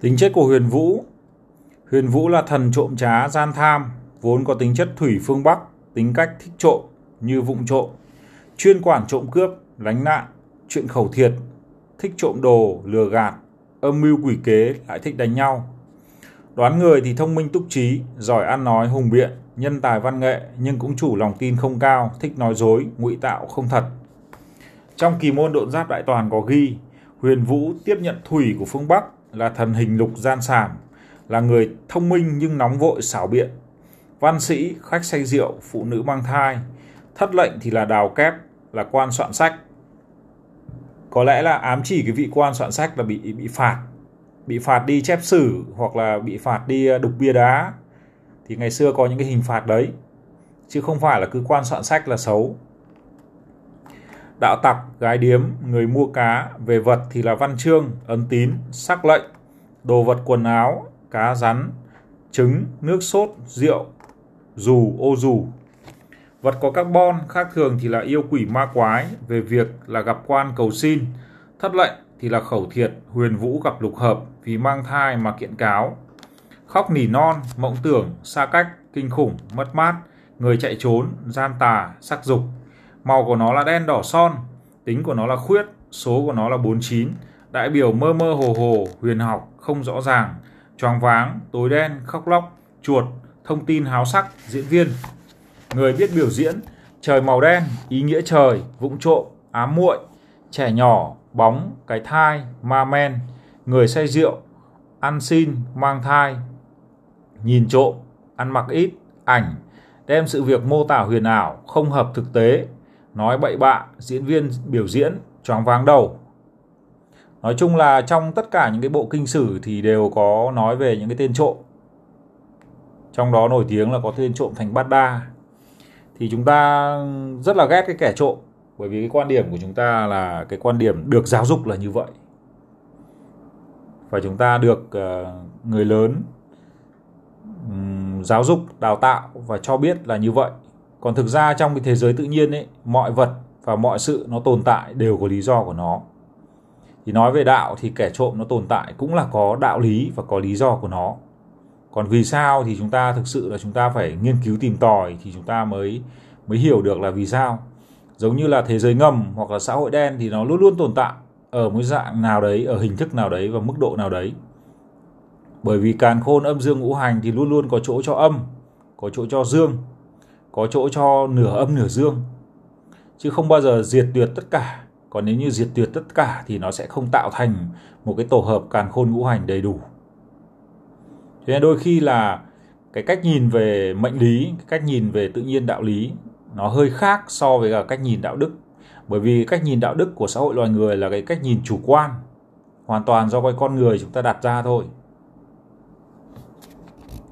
Tính chất của Huyền Vũ Huyền Vũ là thần trộm trá gian tham, vốn có tính chất thủy phương Bắc, tính cách thích trộm như vụng trộm, chuyên quản trộm cướp, lánh nạn, chuyện khẩu thiệt, thích trộm đồ, lừa gạt, âm mưu quỷ kế lại thích đánh nhau. Đoán người thì thông minh túc trí, giỏi ăn nói hùng biện, nhân tài văn nghệ nhưng cũng chủ lòng tin không cao, thích nói dối, ngụy tạo không thật. Trong kỳ môn độn giáp đại toàn có ghi, Huyền Vũ tiếp nhận thủy của phương Bắc là thần hình lục gian sảm, là người thông minh nhưng nóng vội xảo biện. Văn sĩ, khách say rượu, phụ nữ mang thai. Thất lệnh thì là đào kép, là quan soạn sách. Có lẽ là ám chỉ cái vị quan soạn sách là bị bị phạt. Bị phạt đi chép sử hoặc là bị phạt đi ờ, đục bia đá. Thì ngày xưa có những cái hình phạt đấy. Chứ không phải là cứ quan soạn sách là xấu. Đạo tặc, gái điếm, người mua cá, về vật thì là văn chương, ấn tín, sắc lệnh, đồ vật quần áo, cá rắn, trứng, nước sốt, rượu, dù, ô dù. Vật có carbon khác thường thì là yêu quỷ ma quái, về việc là gặp quan cầu xin, thất lệnh thì là khẩu thiệt, huyền vũ gặp lục hợp vì mang thai mà kiện cáo. Khóc nỉ non, mộng tưởng, xa cách, kinh khủng, mất mát, người chạy trốn, gian tà, sắc dục. Màu của nó là đen đỏ son, tính của nó là khuyết, số của nó là 49, đại biểu mơ mơ hồ hồ, huyền học, không rõ ràng, choáng váng, tối đen, khóc lóc, chuột, thông tin háo sắc, diễn viên. Người biết biểu diễn, trời màu đen, ý nghĩa trời, vụng trộm, ám muội, trẻ nhỏ, bóng, cái thai, ma men, người say rượu, ăn xin, mang thai, nhìn trộm, ăn mặc ít, ảnh, đem sự việc mô tả huyền ảo, không hợp thực tế, nói bậy bạ, diễn viên biểu diễn, choáng váng đầu, nói chung là trong tất cả những cái bộ kinh sử thì đều có nói về những cái tên trộm. Trong đó nổi tiếng là có tên trộm thành bát đa. Thì chúng ta rất là ghét cái kẻ trộm bởi vì cái quan điểm của chúng ta là cái quan điểm được giáo dục là như vậy. Và chúng ta được ờ, người lớn giáo dục đào tạo và cho biết là như vậy còn thực ra trong cái thế giới tự nhiên ấy, mọi vật và mọi sự nó tồn tại đều có lý do của nó. Thì nói về đạo thì kẻ trộm nó tồn tại cũng là có đạo lý và có lý do của nó. Còn vì sao thì chúng ta thực sự là chúng ta phải nghiên cứu tìm tòi thì chúng ta mới mới hiểu được là vì sao. Giống như là thế giới ngầm hoặc là xã hội đen thì nó luôn luôn tồn tại ở một dạng nào đấy, ở hình thức nào đấy và mức độ nào đấy. Bởi vì càn khôn âm dương ngũ hành thì luôn luôn có chỗ cho âm, có chỗ cho dương có chỗ cho nửa âm nửa dương. Chứ không bao giờ diệt tuyệt tất cả. Còn nếu như diệt tuyệt tất cả thì nó sẽ không tạo thành một cái tổ hợp càn khôn ngũ hành đầy đủ. Thế nên đôi khi là cái cách nhìn về mệnh lý, cái cách nhìn về tự nhiên đạo lý nó hơi khác so với cả cách nhìn đạo đức. Bởi vì cách nhìn đạo đức của xã hội loài người là cái cách nhìn chủ quan, hoàn toàn do cái con người chúng ta đặt ra thôi.